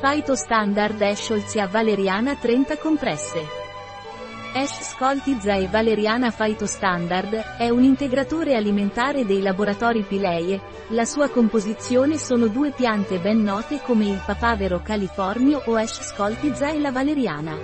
Phyto Standard Escholzia Valeriana 30 compresse. Ash Scoltizza e Valeriana Phyto Standard è un integratore alimentare dei laboratori Pileie, la sua composizione sono due piante ben note come il papavero californio o Ash Scoltizza e la Valeriana.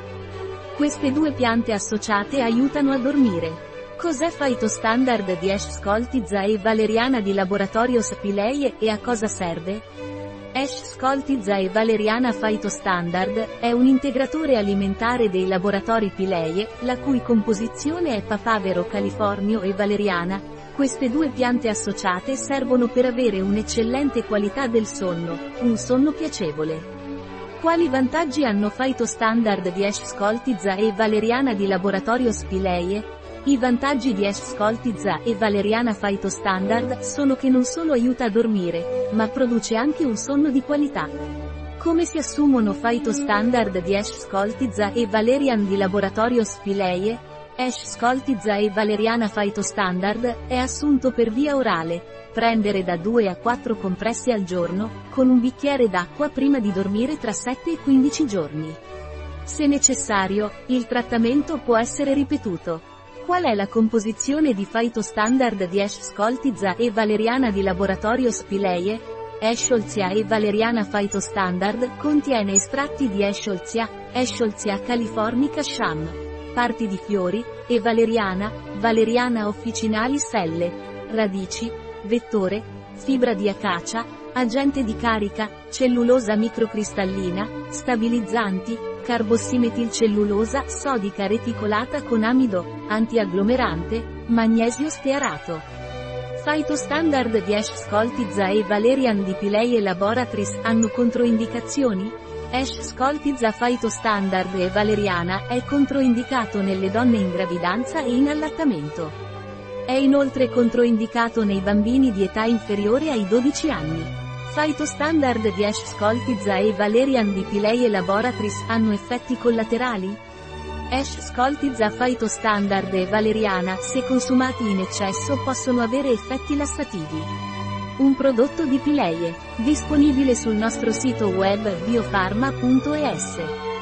Queste due piante associate aiutano a dormire. Cos'è Phyto Standard di Ash Scoltizza e Valeriana di Laboratorios Pileie e a cosa serve? Ash Scoltizza e Valeriana Phytostandard, è un integratore alimentare dei laboratori Pileie, la cui composizione è papavero californio e valeriana. Queste due piante associate servono per avere un'eccellente qualità del sonno, un sonno piacevole. Quali vantaggi hanno Phytostandard di Ash Scoltizza e Valeriana di Laboratorio Spileie? I vantaggi di Ash Scoltizza e Valeriana Phytostandard sono che non solo aiuta a dormire, ma produce anche un sonno di qualità. Come si assumono Phytostandard di Ash Scoltizza e Valerian di Laboratorio Spileie? Ash Scoltizza e Valeriana Phytostandard è assunto per via orale, prendere da 2 a 4 compressi al giorno, con un bicchiere d'acqua prima di dormire tra 7 e 15 giorni. Se necessario, il trattamento può essere ripetuto. Qual è la composizione di Phytostandard di Ash Scoltizza e Valeriana di Laboratorio Spileie? Escholzia e Valeriana Phytostandard contiene estratti di Escholzia, Escholzia californica sham, parti di fiori, e Valeriana, Valeriana officinalis L, radici, vettore, fibra di acacia, agente di carica, cellulosa microcristallina, stabilizzanti, carbossimetilcellulosa sodica reticolata con amido, antiagglomerante, magnesio stearato. Phytostandard di Ash Scoltizza e Valerian di Pileie Laboratories hanno controindicazioni? Ash Scoltizza Phytostandard e Valeriana è controindicato nelle donne in gravidanza e in allattamento. È inoltre controindicato nei bambini di età inferiore ai 12 anni. Phytostandard di Ash Scoltizza e Valerian di Pileie Laboratories hanno effetti collaterali? Ash Scoltizza Phytostandard e Valeriana, se consumati in eccesso possono avere effetti lassativi. Un prodotto di Pileie, disponibile sul nostro sito web biofarma.es.